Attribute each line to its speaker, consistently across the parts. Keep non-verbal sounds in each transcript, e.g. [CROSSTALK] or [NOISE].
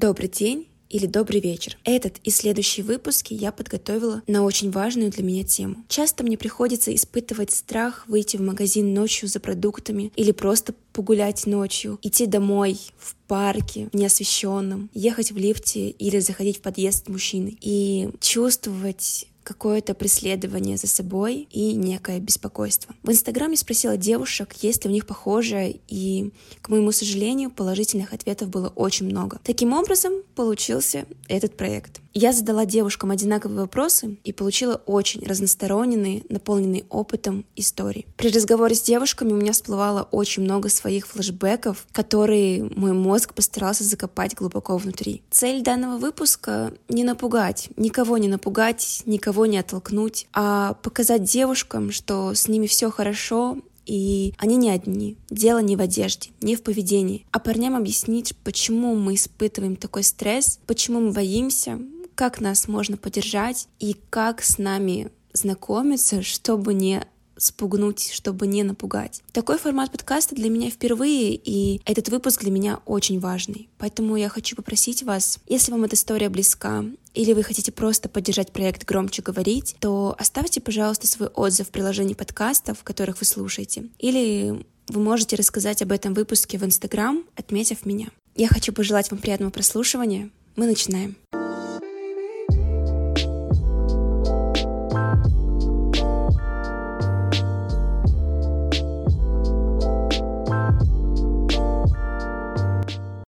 Speaker 1: Добрый день или добрый вечер. Этот и следующие выпуски я подготовила на очень важную для меня тему. Часто мне приходится испытывать страх выйти в магазин ночью за продуктами или просто погулять ночью, идти домой в парке, неосвещенном, ехать в лифте или заходить в подъезд мужчины и чувствовать какое-то преследование за собой и некое беспокойство. В Инстаграме спросила девушек, есть ли у них похожее, и, к моему сожалению, положительных ответов было очень много. Таким образом, получился этот проект. Я задала девушкам одинаковые вопросы и получила очень разносторонние, наполненные опытом истории. При разговоре с девушками у меня всплывало очень много своих флешбеков, которые мой мозг постарался закопать глубоко внутри. Цель данного выпуска — не напугать, никого не напугать, никого не оттолкнуть, а показать девушкам, что с ними все хорошо, и они не одни. Дело не в одежде, не в поведении. А парням объяснить, почему мы испытываем такой стресс, почему мы боимся, как нас можно поддержать и как с нами знакомиться, чтобы не спугнуть, чтобы не напугать. Такой формат подкаста для меня впервые, и этот выпуск для меня очень важный. Поэтому я хочу попросить вас, если вам эта история близка, или вы хотите просто поддержать проект «Громче говорить», то оставьте, пожалуйста, свой отзыв в приложении подкастов, которых вы слушаете. Или вы можете рассказать об этом выпуске в Инстаграм, отметив меня. Я хочу пожелать вам приятного прослушивания. Мы начинаем.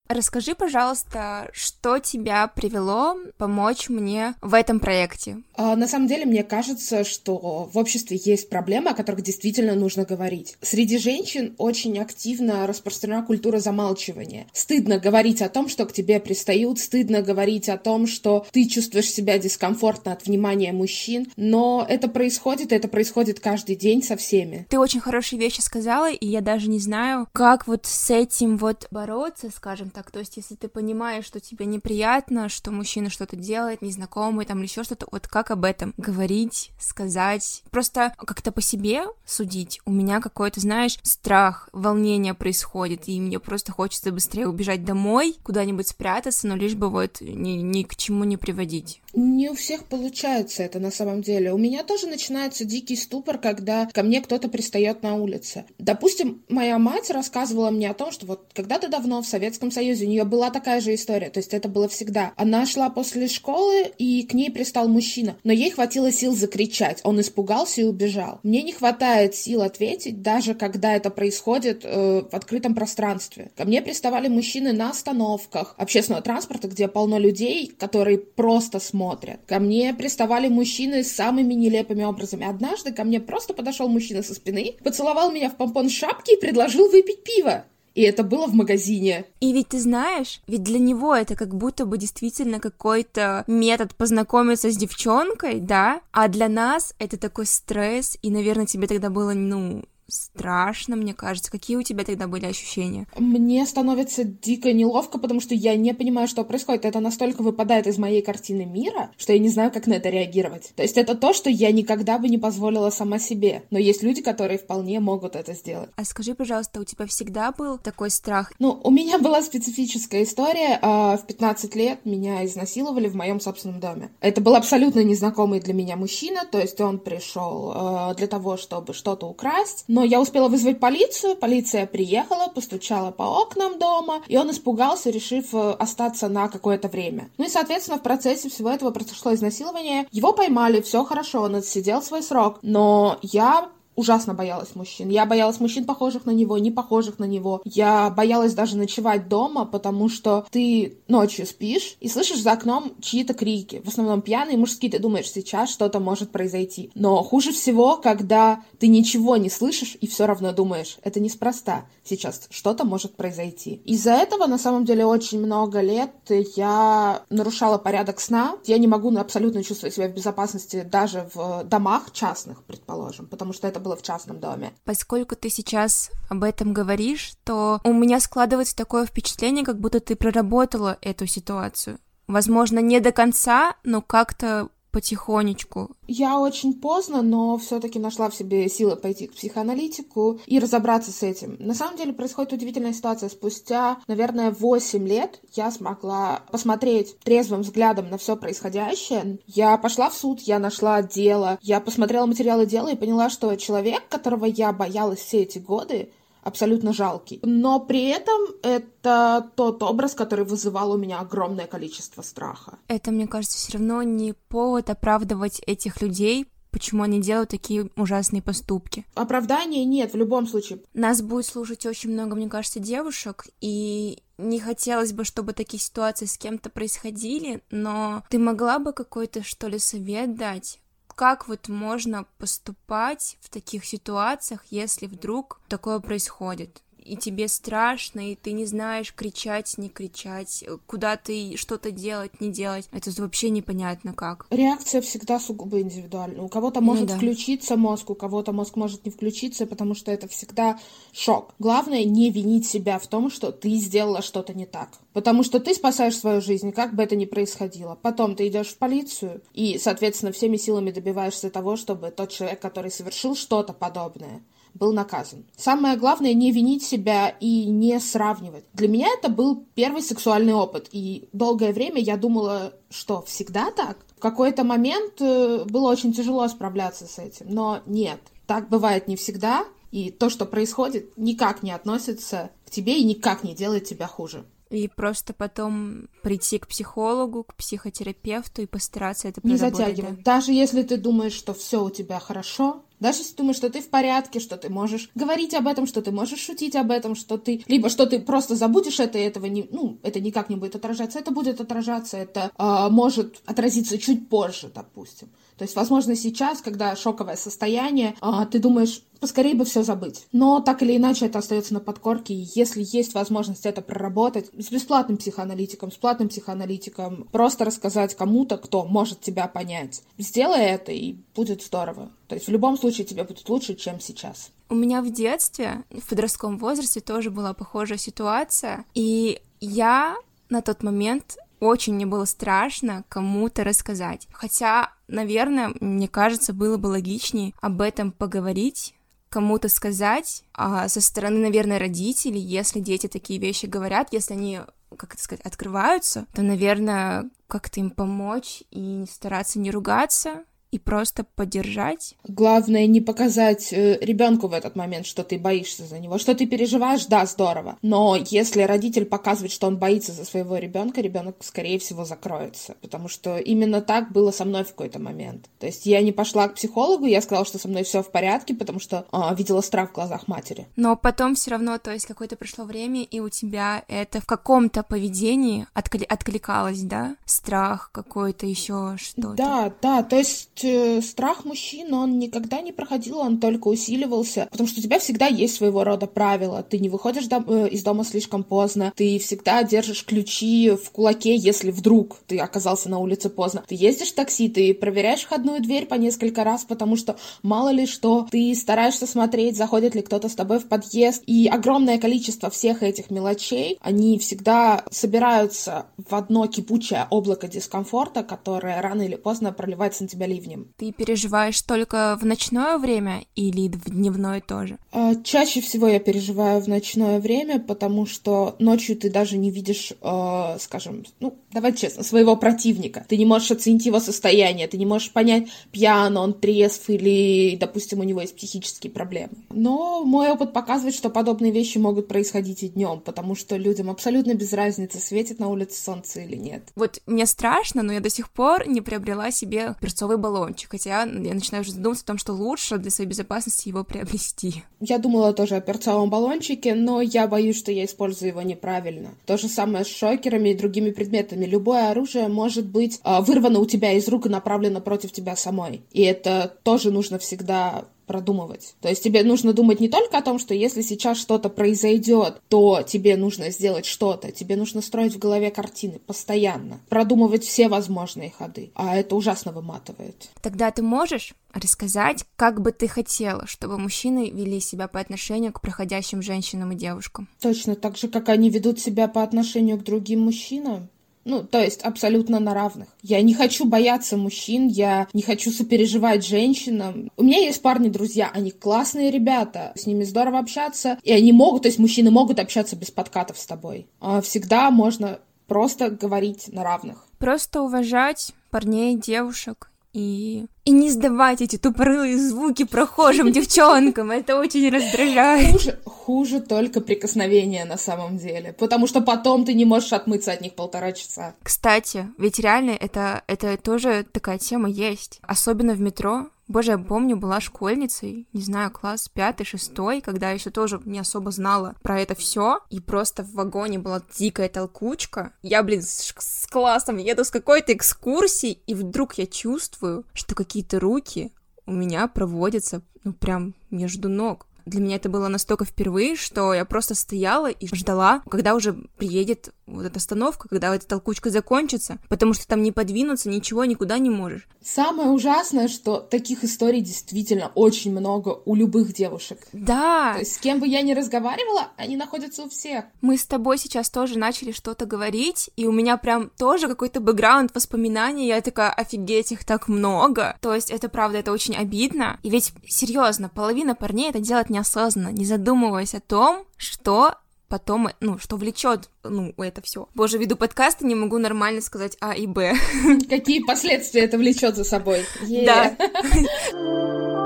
Speaker 1: Расскажи, пожалуйста, что тебя привело помочь мне в этом проекте?
Speaker 2: А, на самом деле, мне кажется, что в обществе есть проблемы, о которых действительно нужно говорить. Среди женщин очень активно распространена культура замалчивания. Стыдно говорить о том, что к тебе пристают, стыдно говорить о том, что ты чувствуешь себя дискомфортно от внимания мужчин, но это происходит, это происходит каждый день со всеми.
Speaker 1: Ты очень хорошие вещи сказала, и я даже не знаю, как вот с этим вот бороться, скажем так. То есть, если ты понимаешь, что тебе неприятно, что мужчина что-то делает, незнакомый там или еще что-то, вот как об этом говорить, сказать, просто как-то по себе судить. У меня какой-то, знаешь, страх, волнение происходит, и мне просто хочется быстрее убежать домой, куда-нибудь спрятаться, но лишь бы вот ни, ни к чему не приводить.
Speaker 2: Не у всех получается это на самом деле. У меня тоже начинается дикий ступор, когда ко мне кто-то пристает на улице. Допустим, моя мать рассказывала мне о том, что вот когда-то давно в Советском Союзе у нее была такая же история, то есть это было всегда. Она шла после школы, и к ней пристал мужчина, но ей хватило сил закричать. Он испугался и убежал. Мне не хватает сил ответить, даже когда это происходит э, в открытом пространстве. Ко мне приставали мужчины на остановках общественного транспорта, где полно людей, которые просто смотрят. Ко мне приставали мужчины с самыми нелепыми образами. Однажды ко мне просто подошел мужчина со спины, поцеловал меня в помпон шапки и предложил выпить пиво. И это было в магазине.
Speaker 1: И ведь ты знаешь, ведь для него это как будто бы действительно какой-то метод познакомиться с девчонкой, да? А для нас это такой стресс, и, наверное, тебе тогда было, ну, страшно, мне кажется. Какие у тебя тогда были ощущения?
Speaker 2: Мне становится дико неловко, потому что я не понимаю, что происходит. Это настолько выпадает из моей картины мира, что я не знаю, как на это реагировать. То есть это то, что я никогда бы не позволила сама себе. Но есть люди, которые вполне могут это сделать.
Speaker 1: А скажи, пожалуйста, у тебя всегда был такой страх?
Speaker 2: Ну, у меня была специфическая история. А, в 15 лет меня изнасиловали в моем собственном доме. Это был абсолютно незнакомый для меня мужчина, то есть он пришел а, для того, чтобы что-то украсть, но я успела вызвать полицию, полиция приехала, постучала по окнам дома, и он испугался, решив э, остаться на какое-то время. Ну и, соответственно, в процессе всего этого произошло изнасилование. Его поймали, все хорошо, он отсидел свой срок, но я ужасно боялась мужчин. Я боялась мужчин, похожих на него, не похожих на него. Я боялась даже ночевать дома, потому что ты ночью спишь и слышишь за окном чьи-то крики. В основном пьяные мужские. Ты думаешь, сейчас что-то может произойти. Но хуже всего, когда ты ничего не слышишь и все равно думаешь, это неспроста. Сейчас что-то может произойти. Из-за этого, на самом деле, очень много лет я нарушала порядок сна. Я не могу абсолютно чувствовать себя в безопасности даже в домах частных, предположим, потому что это было в частном доме.
Speaker 1: Поскольку ты сейчас об этом говоришь, то у меня складывается такое впечатление, как будто ты проработала эту ситуацию. Возможно, не до конца, но как-то потихонечку?
Speaker 2: Я очень поздно, но все-таки нашла в себе силы пойти к психоаналитику и разобраться с этим. На самом деле происходит удивительная ситуация. Спустя, наверное, 8 лет я смогла посмотреть трезвым взглядом на все происходящее. Я пошла в суд, я нашла дело, я посмотрела материалы дела и поняла, что человек, которого я боялась все эти годы, абсолютно жалкий. Но при этом это тот образ, который вызывал у меня огромное количество страха.
Speaker 1: Это, мне кажется, все равно не повод оправдывать этих людей, почему они делают такие ужасные поступки.
Speaker 2: Оправдания нет в любом случае.
Speaker 1: Нас будет слушать очень много, мне кажется, девушек, и не хотелось бы, чтобы такие ситуации с кем-то происходили, но ты могла бы какой-то, что ли, совет дать? Как вот можно поступать в таких ситуациях, если вдруг такое происходит? И тебе страшно, и ты не знаешь, кричать, не кричать, куда ты что-то делать, не делать. Это вообще непонятно как.
Speaker 2: Реакция всегда сугубо индивидуальна. У кого-то ну может ну, да. включиться мозг, у кого-то мозг может не включиться, потому что это всегда шок. Главное не винить себя в том, что ты сделала что-то не так. Потому что ты спасаешь свою жизнь, как бы это ни происходило. Потом ты идешь в полицию и, соответственно, всеми силами добиваешься того, чтобы тот человек, который совершил что-то подобное, был наказан. Самое главное не винить себя и не сравнивать. Для меня это был первый сексуальный опыт, и долгое время я думала, что всегда так. В какой-то момент э, было очень тяжело справляться с этим, но нет, так бывает не всегда, и то, что происходит, никак не относится к тебе и никак не делает тебя хуже.
Speaker 1: И просто потом прийти к психологу, к психотерапевту и постараться это Не затягивать.
Speaker 2: Да? Даже если ты думаешь, что все у тебя хорошо, даже если ты думаешь, что ты в порядке, что ты можешь говорить об этом, что ты можешь шутить об этом, что ты... Либо что ты просто забудешь это, и этого не... Ну, это никак не будет отражаться. Это будет отражаться, это э, может отразиться чуть позже, допустим. То есть, возможно, сейчас, когда шоковое состояние, а, ты думаешь, поскорее бы все забыть. Но так или иначе это остается на подкорке, и если есть возможность это проработать с бесплатным психоаналитиком, с платным психоаналитиком, просто рассказать кому-то, кто может тебя понять, сделай это, и будет здорово. То есть в любом случае тебе будет лучше, чем сейчас.
Speaker 1: У меня в детстве, в подростковом возрасте тоже была похожая ситуация, и я на тот момент очень мне было страшно кому-то рассказать. Хотя, наверное, мне кажется, было бы логичнее об этом поговорить, кому-то сказать, а со стороны, наверное, родителей, если дети такие вещи говорят, если они как это сказать, открываются, то, наверное, как-то им помочь и стараться не ругаться, и просто поддержать.
Speaker 2: Главное не показать э, ребенку в этот момент, что ты боишься за него, что ты переживаешь, да, здорово. Но если родитель показывает, что он боится за своего ребенка, ребенок, скорее всего, закроется. Потому что именно так было со мной в какой-то момент. То есть я не пошла к психологу, я сказала, что со мной все в порядке, потому что а, видела страх в глазах матери.
Speaker 1: Но потом все равно, то есть какое-то прошло время, и у тебя это в каком-то поведении откли- откликалось, да? Страх какой-то еще что-то.
Speaker 2: Да, да, то есть э, страх мужчин, он никогда не проходил, он только усиливался, потому что у тебя всегда есть своего рода правила. Ты не выходишь дом, э, из дома слишком поздно, ты всегда держишь ключи в кулаке, если вдруг ты оказался на улице поздно. Ты ездишь в такси, ты проверяешь входную дверь по несколько раз, потому что мало ли что, ты стараешься смотреть, заходит ли кто-то с тобой в подъезд, и огромное количество всех этих мелочей, они всегда собираются в одно кипучее облако дискомфорта, которое рано или поздно проливается на тебя ливнем ливнем.
Speaker 1: Ты переживаешь только в ночное время или в дневное тоже?
Speaker 2: А, чаще всего я переживаю в ночное время, потому что ночью ты даже не видишь, э, скажем, ну, давай честно, своего противника. Ты не можешь оценить его состояние, ты не можешь понять, пьян он, трезв или, допустим, у него есть психические проблемы. Но мой опыт показывает, что подобные вещи могут происходить и днем, потому что людям абсолютно без разницы, светит на улице солнце или нет.
Speaker 1: Вот мне страшно, но я до сих пор не приобрела себе перцовый баллон баллончик, хотя я начинаю уже задумываться о том, что лучше для своей безопасности его приобрести.
Speaker 2: Я думала тоже о перцовом баллончике, но я боюсь, что я использую его неправильно. То же самое с шокерами и другими предметами. Любое оружие может быть э, вырвано у тебя из рук и направлено против тебя самой. И это тоже нужно всегда продумывать. То есть тебе нужно думать не только о том, что если сейчас что-то произойдет, то тебе нужно сделать что-то. Тебе нужно строить в голове картины постоянно, продумывать все возможные ходы. А это ужасно выматывает.
Speaker 1: Тогда ты можешь рассказать, как бы ты хотела, чтобы мужчины вели себя по отношению к проходящим женщинам и девушкам?
Speaker 2: Точно так же, как они ведут себя по отношению к другим мужчинам. Ну, то есть абсолютно на равных. Я не хочу бояться мужчин, я не хочу сопереживать женщинам. У меня есть парни-друзья, они классные ребята, с ними здорово общаться, и они могут, то есть мужчины могут общаться без подкатов с тобой. А всегда можно просто говорить на равных.
Speaker 1: Просто уважать парней, девушек и, и не сдавать эти тупорылые звуки прохожим девчонкам. Это очень раздражает.
Speaker 2: Хуже, хуже только прикосновения на самом деле, потому что потом ты не можешь отмыться от них полтора часа.
Speaker 1: Кстати, ведь реально это, это тоже такая тема есть. Особенно в метро Боже, я помню, была школьницей, не знаю, класс пятый, шестой, когда я еще тоже не особо знала про это все, и просто в вагоне была дикая толкучка. Я, блин, с, с классом еду с какой-то экскурсией, и вдруг я чувствую, что какие-то руки у меня проводятся, ну, прям между ног для меня это было настолько впервые, что я просто стояла и ждала, когда уже приедет вот эта остановка, когда эта толкучка закончится, потому что там не подвинуться, ничего, никуда не можешь.
Speaker 2: Самое ужасное, что таких историй действительно очень много у любых девушек.
Speaker 1: Да.
Speaker 2: То есть с кем бы я ни разговаривала, они находятся у всех.
Speaker 1: Мы с тобой сейчас тоже начали что-то говорить, и у меня прям тоже какой-то бэкграунд воспоминаний, я такая, офигеть, их так много. То есть это правда, это очень обидно. И ведь, серьезно, половина парней это делает неосознанно, не задумываясь о том, что потом, ну, что влечет, ну, это все. Боже, ввиду подкаста не могу нормально сказать А и Б. [LAUGHS]
Speaker 2: Какие последствия это влечет за собой?
Speaker 1: Да. [LAUGHS]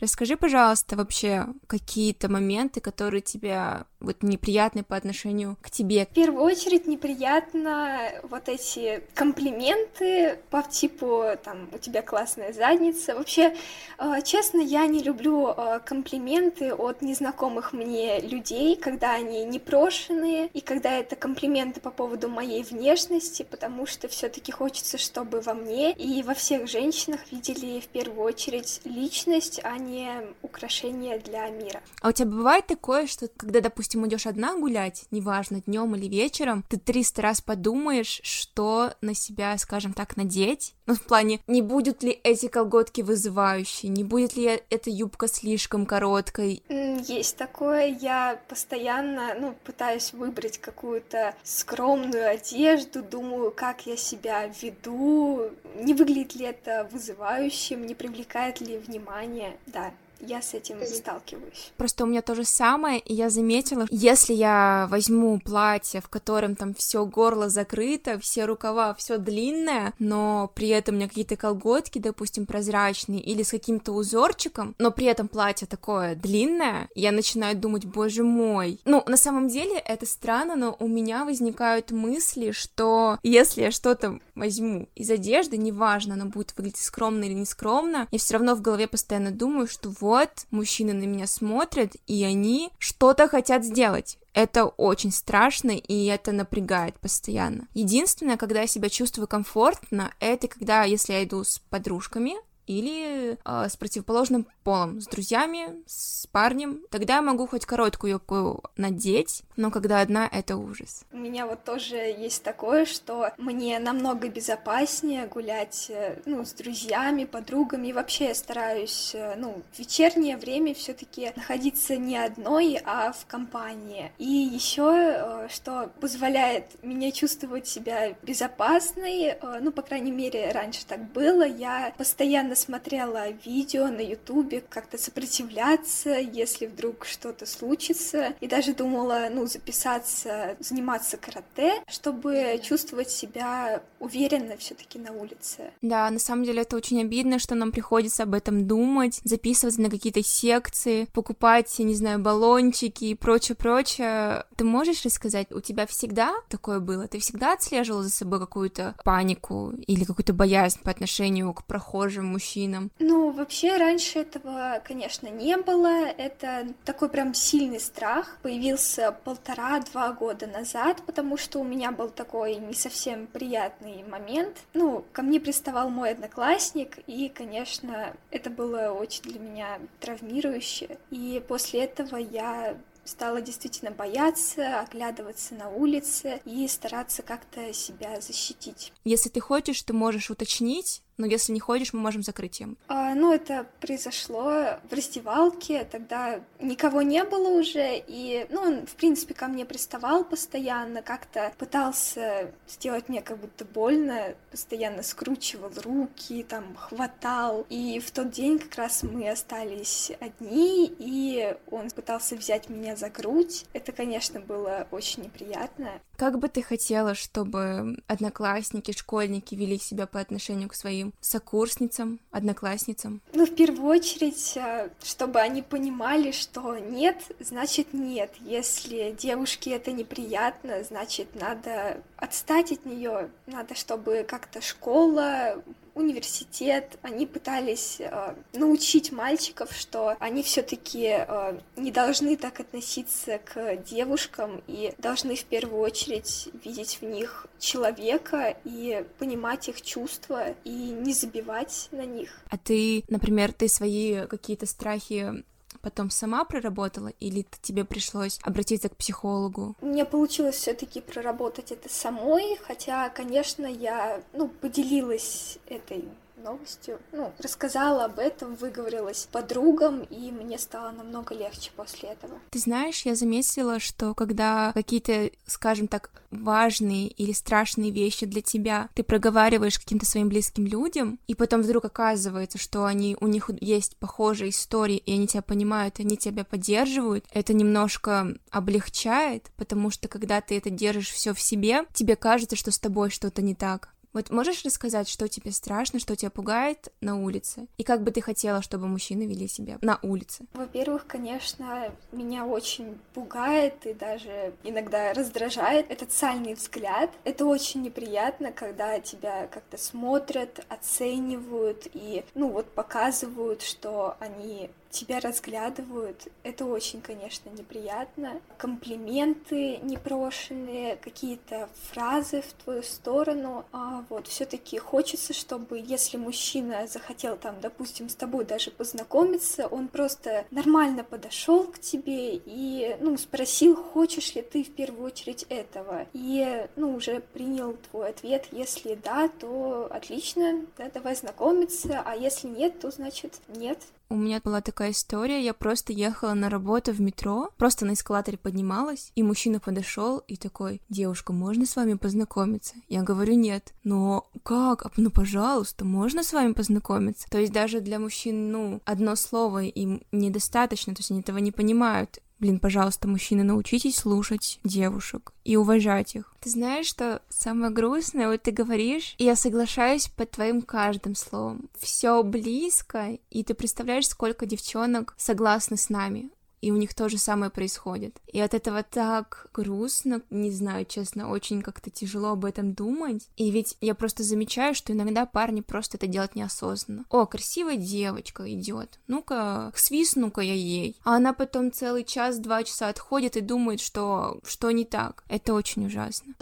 Speaker 1: Расскажи, пожалуйста, вообще какие-то моменты, которые тебя вот неприятны по отношению к тебе.
Speaker 3: В первую очередь неприятно вот эти комплименты по типу там у тебя классная задница. Вообще, э, честно, я не люблю э, комплименты от незнакомых мне людей, когда они непрошенные и когда это комплименты по поводу моей внешности, потому что все-таки хочется, чтобы во мне и во всех женщинах видели в первую очередь личность, а не украшение для мира.
Speaker 1: А у тебя бывает такое, что когда, допустим, идешь одна гулять, неважно, днем или вечером, ты триста раз подумаешь, что на себя, скажем так, надеть? Ну, в плане, не будут ли эти колготки вызывающие, не будет ли эта юбка слишком короткой?
Speaker 3: Есть такое, я постоянно, ну, пытаюсь выбрать какую-то скромную одежду, думаю, как я себя веду, не выглядит ли это вызывающим, не привлекает ли внимание, да я с этим сталкиваюсь.
Speaker 1: Просто у меня то же самое, и я заметила, если я возьму платье, в котором там все горло закрыто, все рукава, все длинное, но при этом у меня какие-то колготки, допустим, прозрачные или с каким-то узорчиком, но при этом платье такое длинное, я начинаю думать, боже мой. Ну, на самом деле это странно, но у меня возникают мысли, что если я что-то возьму из одежды, неважно, она будет выглядеть скромно или не скромно, я все равно в голове постоянно думаю, что вот, мужчины на меня смотрят, и они что-то хотят сделать. Это очень страшно, и это напрягает постоянно. Единственное, когда я себя чувствую комфортно, это когда, если я иду с подружками, или э, с противоположным полом, с друзьями, с парнем. Тогда я могу хоть короткую юбку надеть, но когда одна, это ужас.
Speaker 3: У меня вот тоже есть такое, что мне намного безопаснее гулять, э, ну, с друзьями, подругами. И вообще я стараюсь, э, ну, в вечернее время все таки находиться не одной, а в компании. И еще, э, что позволяет мне чувствовать себя безопасной, ну, по крайней мере, раньше так было, я постоянно смотрела видео на ютубе, как-то сопротивляться, если вдруг что-то случится, и даже думала, ну, записаться, заниматься карате, чтобы чувствовать себя уверенно все таки на улице.
Speaker 1: Да, на самом деле это очень обидно, что нам приходится об этом думать, записываться на какие-то секции, покупать, я не знаю, баллончики и прочее-прочее. Ты можешь рассказать, у тебя всегда такое было? Ты всегда отслеживала за собой какую-то панику или какую-то боязнь по отношению к прохожим мужчинам?
Speaker 3: Ну, вообще раньше этого, конечно, не было. Это такой прям сильный страх. Появился полтора-два года назад, потому что у меня был такой не совсем приятный момент. Ну, ко мне приставал мой одноклассник, и, конечно, это было очень для меня травмирующе. И после этого я стала действительно бояться, оглядываться на улице и стараться как-то себя защитить.
Speaker 1: Если ты хочешь, ты можешь уточнить, но если не ходишь, мы можем закрыть тему.
Speaker 3: А, ну, это произошло в раздевалке, тогда никого не было уже, и, ну, он, в принципе, ко мне приставал постоянно, как-то пытался сделать мне как будто больно, постоянно скручивал руки, там, хватал, и в тот день как раз мы остались одни, и он пытался взять меня за грудь, это, конечно, было очень неприятно.
Speaker 1: Как бы ты хотела, чтобы одноклассники, школьники вели себя по отношению к своим сокурсницам, одноклассницам?
Speaker 3: Ну, в первую очередь, э, чтобы они понимали, что нет, значит нет. Если девушке это неприятно, значит надо отстать от нее, надо, чтобы как-то школа университет, они пытались э, научить мальчиков, что они все-таки э, не должны так относиться к девушкам и должны в первую очередь видеть в них человека и понимать их чувства и не забивать на них.
Speaker 1: А ты, например, ты свои какие-то страхи потом сама проработала, или тебе пришлось обратиться к психологу?
Speaker 3: Мне получилось все-таки проработать это самой, хотя, конечно, я, ну, поделилась этой новостью. Ну, рассказала об этом, выговорилась подругам, и мне стало намного легче после этого.
Speaker 1: Ты знаешь, я заметила, что когда какие-то, скажем так, важные или страшные вещи для тебя ты проговариваешь каким-то своим близким людям, и потом вдруг оказывается, что они, у них есть похожие истории, и они тебя понимают, они тебя поддерживают, это немножко облегчает, потому что когда ты это держишь все в себе, тебе кажется, что с тобой что-то не так. Вот можешь рассказать, что тебе страшно, что тебя пугает на улице? И как бы ты хотела, чтобы мужчины вели себя на улице?
Speaker 3: Во-первых, конечно, меня очень пугает и даже иногда раздражает этот сальный взгляд. Это очень неприятно, когда тебя как-то смотрят, оценивают и, ну вот, показывают, что они тебя разглядывают, это очень, конечно, неприятно. Комплименты непрошенные, какие-то фразы в твою сторону. А вот все-таки хочется, чтобы если мужчина захотел там, допустим, с тобой даже познакомиться, он просто нормально подошел к тебе и, ну, спросил, хочешь ли ты в первую очередь этого. И, ну, уже принял твой ответ. Если да, то отлично, да, давай знакомиться, а если нет, то значит нет.
Speaker 1: У меня была такая история, я просто ехала на работу в метро, просто на эскалаторе поднималась, и мужчина подошел и такой, девушка, можно с вами познакомиться? Я говорю, нет. Но как? А, ну, пожалуйста, можно с вами познакомиться? То есть даже для мужчин, ну, одно слово им недостаточно, то есть они этого не понимают. Блин, пожалуйста, мужчины, научитесь слушать девушек и уважать их. Ты знаешь, что самое грустное, вот ты говоришь, и я соглашаюсь под твоим каждым словом. Все близко, и ты представляешь, сколько девчонок согласны с нами и у них то же самое происходит. И от этого так грустно, не знаю, честно, очень как-то тяжело об этом думать. И ведь я просто замечаю, что иногда парни просто это делают неосознанно. О, красивая девочка идет, ну-ка, свистну-ка я ей. А она потом целый час-два часа отходит и думает, что что не так. Это очень ужасно.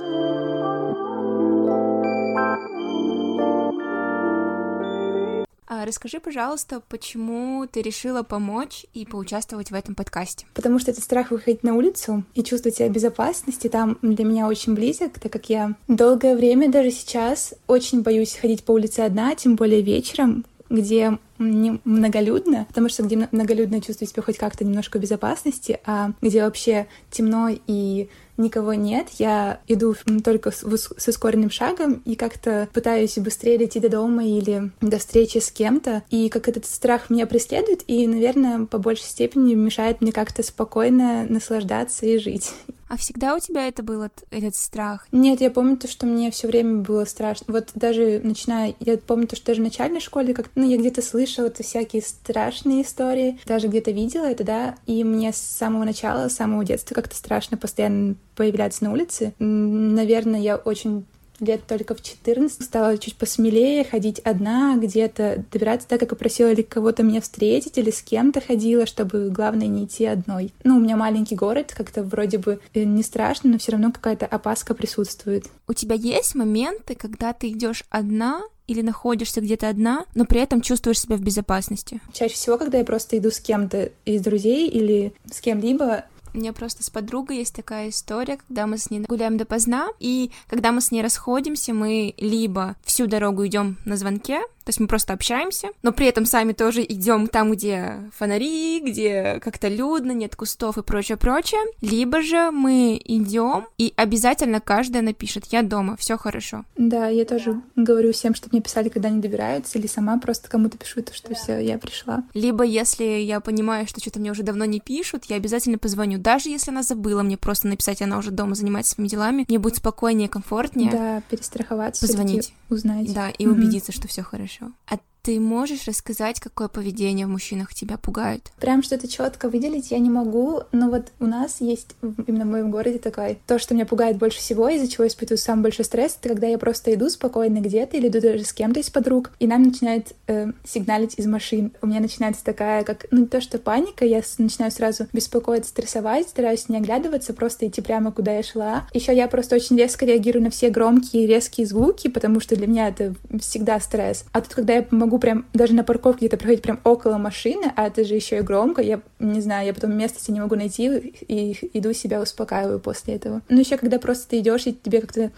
Speaker 1: Расскажи, пожалуйста, почему ты решила помочь и поучаствовать в этом подкасте?
Speaker 4: Потому что этот страх выходить на улицу и чувствовать себя в безопасности там для меня очень близок, так как я долгое время, даже сейчас, очень боюсь ходить по улице одна, тем более вечером, где не многолюдно, потому что где многолюдно чувствую себя хоть как-то немножко в безопасности, а где вообще темно и никого нет, я иду только с, с ускоренным шагом и как-то пытаюсь быстрее дойти до дома или до встречи с кем-то, и как этот страх меня преследует, и, наверное, по большей степени мешает мне как-то спокойно наслаждаться и жить.
Speaker 1: А всегда у тебя это был этот страх?
Speaker 4: Нет, я помню то, что мне все время было страшно. Вот даже начиная, я помню то, что даже в начальной школе, как ну, я где-то слышала это всякие страшные истории, даже где-то видела это, да, и мне с самого начала, с самого детства как-то страшно постоянно появляться на улице. Наверное, я очень лет только в 14 стала чуть посмелее ходить одна, где-то добираться так, как и просила ли кого-то меня встретить или с кем-то ходила, чтобы главное не идти одной. Ну, у меня маленький город, как-то вроде бы э, не страшно, но все равно какая-то опаска присутствует.
Speaker 1: У тебя есть моменты, когда ты идешь одна или находишься где-то одна, но при этом чувствуешь себя в безопасности?
Speaker 4: Чаще всего, когда я просто иду с кем-то из друзей или с кем-либо,
Speaker 1: у меня просто с подругой есть такая история, когда мы с ней гуляем допоздна, и когда мы с ней расходимся, мы либо всю дорогу идем на звонке, То есть мы просто общаемся, но при этом сами тоже идем там, где фонари, где как-то людно, нет кустов и прочее, прочее. Либо же мы идем и обязательно каждая напишет: Я дома, все хорошо.
Speaker 4: Да, я тоже говорю всем, чтобы мне писали, когда не добираются, или сама просто кому-то пишу, то, что да. все, я пришла.
Speaker 1: Либо если я понимаю, что что-то мне уже давно не пишут, я обязательно позвоню. Даже если она забыла мне просто написать, она уже дома занимается своими делами, мне будет спокойнее, комфортнее.
Speaker 4: Да, перестраховаться.
Speaker 1: Позвонить.
Speaker 4: Узнать.
Speaker 1: Да, и угу. убедиться, что все хорошо. А ты можешь рассказать, какое поведение в мужчинах тебя пугает?
Speaker 4: Прям что-то четко выделить я не могу, но вот у нас есть именно в моем городе такое. То, что меня пугает больше всего, из-за чего я испытываю самый большой стресс, это когда я просто иду спокойно где-то или иду даже с кем-то из подруг, и нам начинает э, сигналить из машин. У меня начинается такая, как, ну не то что паника, я начинаю сразу беспокоиться, стрессовать, стараюсь не оглядываться, просто идти прямо куда я шла. Еще я просто очень резко реагирую на все громкие резкие звуки, потому что для меня это всегда стресс. А тут, когда я могу могу прям даже на парковке где-то проходить прям около машины, а это же еще и громко. Я не знаю, я потом место себе не могу найти и иду себя успокаиваю после этого. Ну еще когда просто ты идешь и тебе как-то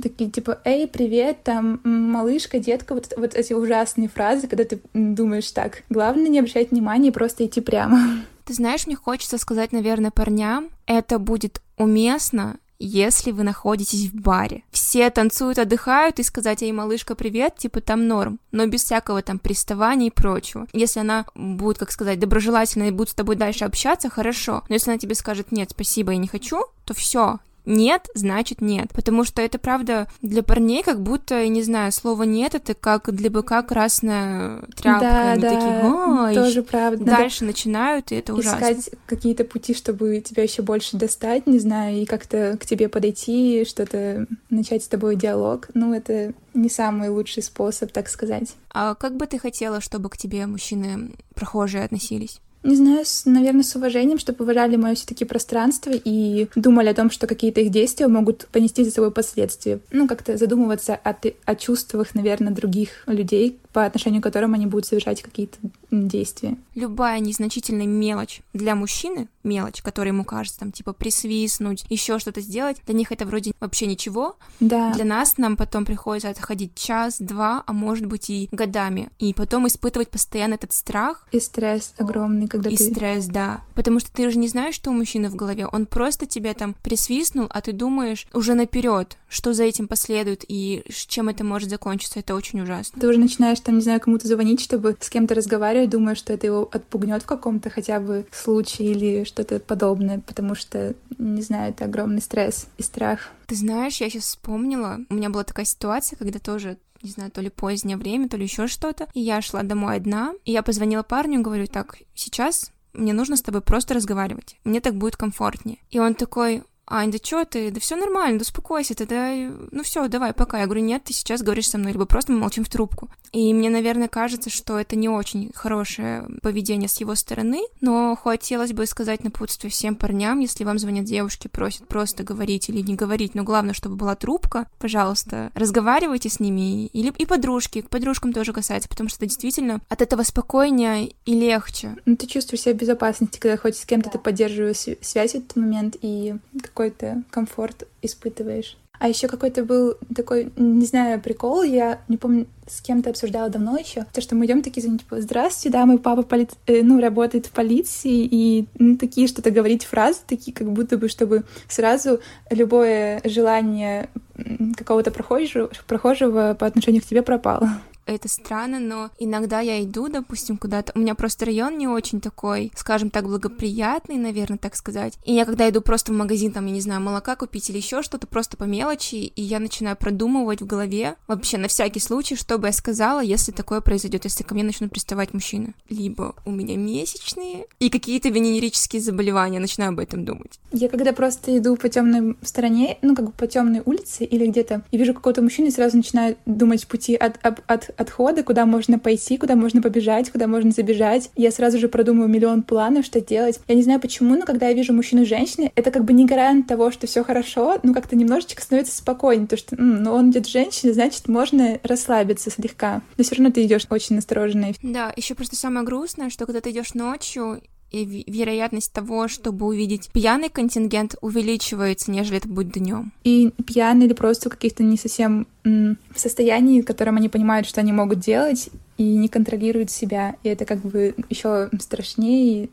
Speaker 4: такие типа «Эй, привет, там, малышка, детка», вот, вот эти ужасные фразы, когда ты думаешь так, главное не обращать внимания и просто идти прямо.
Speaker 1: Ты знаешь, мне хочется сказать, наверное, парням, это будет уместно, если вы находитесь в баре. Все танцуют, отдыхают, и сказать ей, малышка, привет, типа там норм, но без всякого там приставания и прочего. Если она будет, как сказать, доброжелательна и будет с тобой дальше общаться, хорошо. Но если она тебе скажет, нет, спасибо, я не хочу, то все, нет, значит нет. Потому что это, правда, для парней как будто, не знаю, слово нет, это как для быка красная тряпка.
Speaker 4: Да,
Speaker 1: Они
Speaker 4: да,
Speaker 1: такие, ой,
Speaker 4: тоже правда.
Speaker 1: Дальше Надо начинают, и это ужасно.
Speaker 4: Искать какие-то пути, чтобы тебя еще больше достать, не знаю, и как-то к тебе подойти, что-то начать с тобой диалог. Ну, это не самый лучший способ, так сказать.
Speaker 1: А как бы ты хотела, чтобы к тебе мужчины прохожие относились?
Speaker 4: Не знаю, с, наверное, с уважением, чтобы уважали мое все-таки пространство и думали о том, что какие-то их действия могут понести за собой последствия. Ну, как-то задумываться о, о чувствах, наверное, других людей, по отношению к которым они будут совершать какие-то действия.
Speaker 1: Любая незначительная мелочь для мужчины, мелочь, которая ему кажется, там, типа, присвистнуть, еще что-то сделать, для них это вроде вообще ничего.
Speaker 4: Да.
Speaker 1: Для нас нам потом приходится отходить час, два, а может быть и годами. И потом испытывать постоянно этот страх.
Speaker 4: И стресс огромный, когда
Speaker 1: и
Speaker 4: ты...
Speaker 1: стресс, да. Потому что ты же не знаешь, что у мужчины в голове. Он просто тебя там присвистнул, а ты думаешь уже наперед, что за этим последует и чем это может закончиться. Это очень ужасно.
Speaker 4: Ты уже начинаешь там, не знаю, кому-то звонить, чтобы с кем-то разговаривать, думая, что это его отпугнет в каком-то хотя бы случае или что-то подобное, потому что, не знаю, это огромный стресс и страх.
Speaker 1: Ты знаешь, я сейчас вспомнила, у меня была такая ситуация, когда тоже не знаю, то ли позднее время, то ли еще что-то. И я шла домой одна, и я позвонила парню говорю, так, сейчас мне нужно с тобой просто разговаривать. Мне так будет комфортнее. И он такой, Ань, да что ты? Да все нормально, да успокойся ты, да ну все, давай, пока. Я говорю, нет, ты сейчас говоришь со мной, либо просто мы молчим в трубку. И мне, наверное, кажется, что это не очень хорошее поведение с его стороны, но хотелось бы сказать напутствие всем парням, если вам звонят девушки, просят просто говорить или не говорить, но главное, чтобы была трубка, пожалуйста, разговаривайте с ними, или и подружки, к подружкам тоже касается, потому что действительно от этого спокойнее и легче.
Speaker 4: Ну, ты чувствуешь себя в безопасности, когда хоть с кем-то ты поддерживаешь связь в этот момент, и какой-то комфорт испытываешь. А еще какой-то был такой, не знаю, прикол, я не помню, с кем-то обсуждала давно еще, то, что мы идем такие, типа, здравствуйте, да, мой папа поли... э, ну, работает в полиции, и ну, такие что-то говорить фразы, такие, как будто бы, чтобы сразу любое желание какого-то прохожего, прохожего по отношению к тебе пропало
Speaker 1: это странно, но иногда я иду, допустим, куда-то, у меня просто район не очень такой, скажем так, благоприятный, наверное, так сказать. И я когда иду просто в магазин, там, я не знаю, молока купить или еще что-то, просто по мелочи, и я начинаю продумывать в голове, вообще на всякий случай, что бы я сказала, если такое произойдет, если ко мне начнут приставать мужчины. Либо у меня месячные и какие-то венерические заболевания, начинаю об этом думать.
Speaker 4: Я когда просто иду по темной стороне, ну, как бы по темной улице или где-то, и вижу какого-то мужчину, и сразу начинаю думать пути от, от, от отходы, куда можно пойти, куда можно побежать, куда можно забежать. Я сразу же продумываю миллион планов, что делать. Я не знаю почему, но когда я вижу мужчину и женщину, это как бы не гарант того, что все хорошо, ну как-то немножечко становится спокойнее, то что, ну он идет женщина, значит, можно расслабиться слегка. Но все равно ты идешь очень осторожно.
Speaker 1: Да, еще просто самое грустное, что когда ты идешь ночью, и вероятность того, чтобы увидеть пьяный контингент, увеличивается, нежели это будет днем.
Speaker 4: И пьяный или просто каких-то не совсем в состоянии, в котором они понимают, что они могут делать, и не контролируют себя. И это как бы еще страшнее, и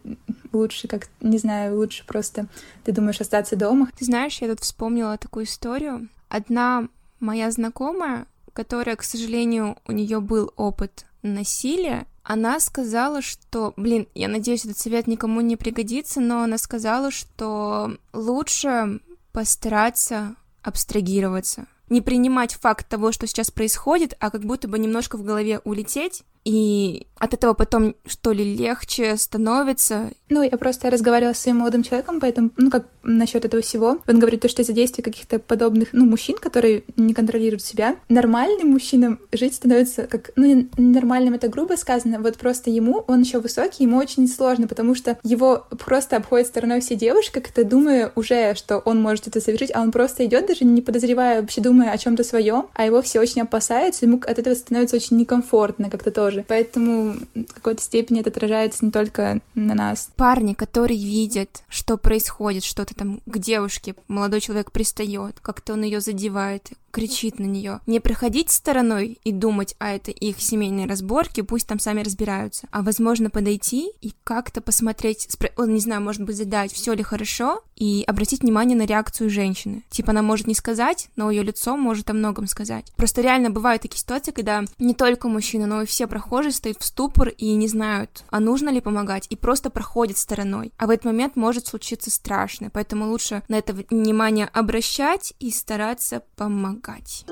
Speaker 4: лучше, как, не знаю, лучше просто ты думаешь остаться дома.
Speaker 1: Ты знаешь, я тут вспомнила такую историю. Одна моя знакомая, которая, к сожалению, у нее был опыт насилия, она сказала, что, блин, я надеюсь, этот совет никому не пригодится, но она сказала, что лучше постараться абстрагироваться, не принимать факт того, что сейчас происходит, а как будто бы немножко в голове улететь и от этого потом, что ли, легче становится.
Speaker 4: Ну, я просто разговаривала с своим молодым человеком, поэтому, ну, как насчет этого всего. Он говорит, то, что из-за действия каких-то подобных, ну, мужчин, которые не контролируют себя, нормальным мужчинам жить становится как, ну, ненормальным это грубо сказано, вот просто ему, он еще высокий, ему очень сложно, потому что его просто обходит стороной все девушки, как-то думая уже, что он может это совершить, а он просто идет даже не подозревая, вообще думая о чем-то своем, а его все очень опасаются, ему от этого становится очень некомфортно как-то тоже тоже. Поэтому в какой-то степени это отражается не только на нас.
Speaker 1: Парни, которые видят, что происходит, что-то там к девушке, молодой человек пристает, как-то он ее задевает, кричит на нее. Не проходить стороной и думать, а это их семейные разборки, пусть там сами разбираются, а возможно подойти и как-то посмотреть, спро... не знаю, может быть задать, все ли хорошо, и обратить внимание на реакцию женщины. Типа она может не сказать, но ее лицо может о многом сказать. Просто реально бывают такие ситуации, когда не только мужчина, но и все прохожие стоят в ступор и не знают, а нужно ли помогать, и просто проходят стороной. А в этот момент может случиться страшное, поэтому лучше на это внимание обращать и стараться помогать помогать.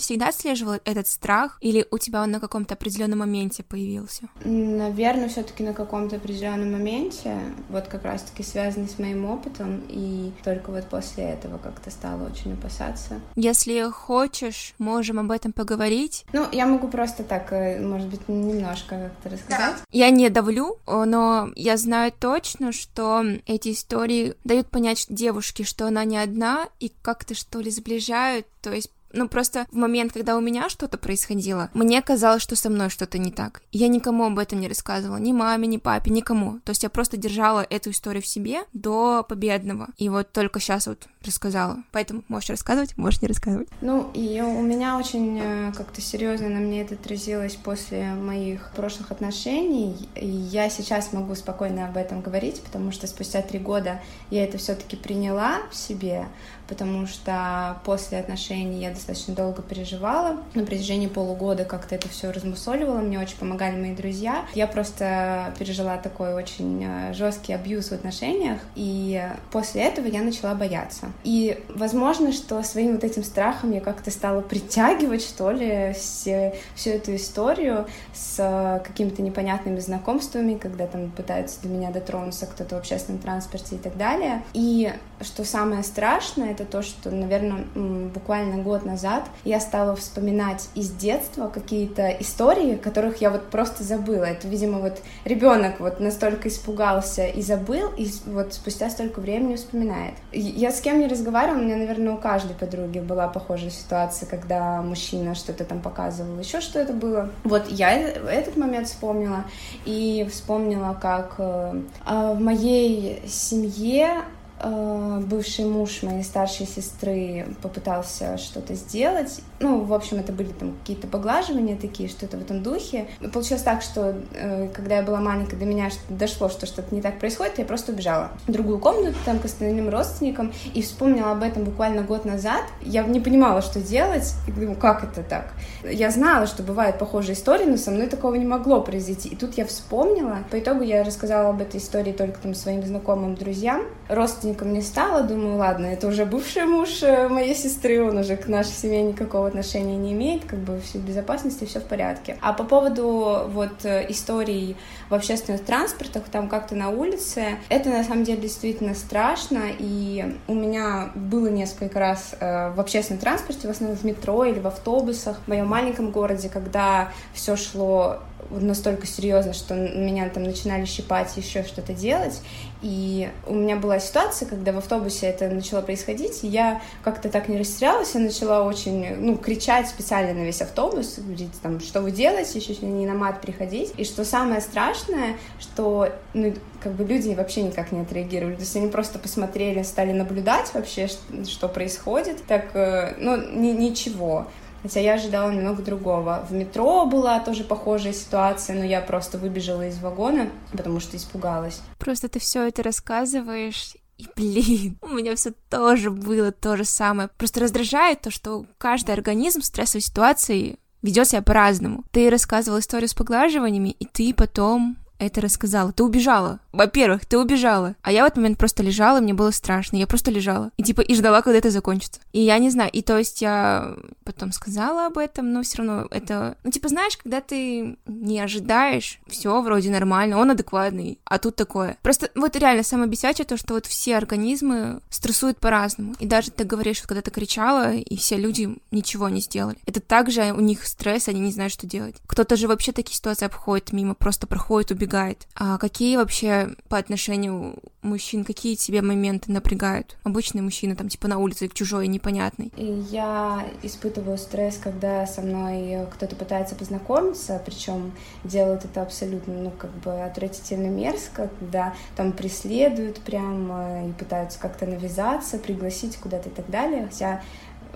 Speaker 1: Всегда отслеживала этот страх, или у тебя он на каком-то определенном моменте появился?
Speaker 5: Наверное, все-таки на каком-то определенном моменте, вот как раз-таки связанный с моим опытом, и только вот после этого как-то стала очень опасаться.
Speaker 1: Если хочешь, можем об этом поговорить.
Speaker 5: Ну, я могу просто так, э, может быть, немножко как-то рассказать. Да.
Speaker 1: Я не давлю, но я знаю точно, что эти истории дают понять девушке, что она не одна, и как-то что ли сближают, то есть ну, просто в момент, когда у меня что-то происходило, мне казалось, что со мной что-то не так. Я никому об этом не рассказывала, ни маме, ни папе, никому. То есть я просто держала эту историю в себе до победного. И вот только сейчас вот рассказала. Поэтому можешь рассказывать, можешь не рассказывать.
Speaker 5: Ну, и у меня очень э, как-то серьезно на мне это отразилось после моих прошлых отношений. И я сейчас могу спокойно об этом говорить, потому что спустя три года я это все-таки приняла в себе, потому что после отношений я достаточно долго переживала. На протяжении полугода как-то это все размусоливало, мне очень помогали мои друзья. Я просто пережила такой очень э, жесткий абьюз в отношениях, и после этого я начала бояться. И возможно, что своим вот этим страхом я как-то стала притягивать, что ли, все, всю эту историю с какими-то непонятными знакомствами, когда там пытаются до меня дотронуться кто-то в общественном транспорте и так далее. И что самое страшное, это то, что, наверное, буквально год назад я стала вспоминать из детства какие-то истории, которых я вот просто забыла. Это, видимо, вот ребенок вот настолько испугался и забыл, и вот спустя столько времени вспоминает. Я с кем не разговаривала, у меня, наверное, у каждой подруги была похожая ситуация, когда мужчина что-то там показывал, еще что это было. Вот я этот момент вспомнила и вспомнила, как э, а в моей семье бывший муж моей старшей сестры попытался что-то сделать. Ну, в общем, это были там какие-то поглаживания такие, что-то в этом духе. Получилось так, что э, когда я была маленькая, до меня дошло, что что-то не так происходит, я просто убежала в другую комнату, там, к остальным родственникам, и вспомнила об этом буквально год назад. Я не понимала, что делать, и думаю, как это так? Я знала, что бывают похожие истории, но со мной такого не могло произойти. И тут я вспомнила. По итогу я рассказала об этой истории только там своим знакомым друзьям. Родственникам родственником не стала, думаю, ладно, это уже бывший муж э, моей сестры, он уже к нашей семье никакого отношения не имеет, как бы все в безопасности, все в порядке. А по поводу вот э, историй в общественных транспортах, там как-то на улице, это на самом деле действительно страшно, и у меня было несколько раз э, в общественном транспорте, в основном в метро или в автобусах, в моем маленьком городе, когда все шло настолько серьезно, что меня там начинали щипать, еще что-то делать. И у меня была ситуация, когда в автобусе это начало происходить, и я как-то так не растерялась, я начала очень, ну, кричать специально на весь автобус, говорить там, что вы делаете, еще не на мат приходить. И что самое страшное, что, ну, как бы люди вообще никак не отреагировали. То есть они просто посмотрели, стали наблюдать вообще, что происходит. Так, э, ну, ни, ничего. Хотя я ожидала немного другого. В метро была тоже похожая ситуация, но я просто выбежала из вагона, потому что испугалась.
Speaker 1: Просто ты все это рассказываешь, и, блин, у меня все тоже было то же самое. Просто раздражает то, что каждый организм в стрессовой ситуации ведет себя по-разному. Ты рассказывал историю с поглаживаниями, и ты потом это рассказала. Ты убежала. Во-первых, ты убежала. А я в этот момент просто лежала, мне было страшно. Я просто лежала. И типа, и ждала, когда это закончится. И я не знаю. И то есть я потом сказала об этом, но все равно это... Ну, типа, знаешь, когда ты не ожидаешь, все вроде нормально, он адекватный, а тут такое. Просто вот реально самое бесячее то, что вот все организмы стрессуют по-разному. И даже ты говоришь, что когда ты кричала, и все люди ничего не сделали. Это также у них стресс, они не знают, что делать. Кто-то же вообще такие ситуации обходит мимо, просто проходит, убегает. А какие вообще по отношению мужчин, какие тебе моменты напрягают? Обычные мужчины, там, типа на улице, чужой, непонятный.
Speaker 5: Я испытываю стресс, когда со мной кто-то пытается познакомиться, причем делают это абсолютно, ну, как бы отвратительно мерзко, когда там преследуют прям и пытаются как-то навязаться, пригласить куда-то и так далее. Хотя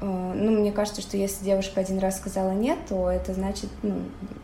Speaker 5: ну, мне кажется, что если девушка один раз сказала нет, то это значит, ну,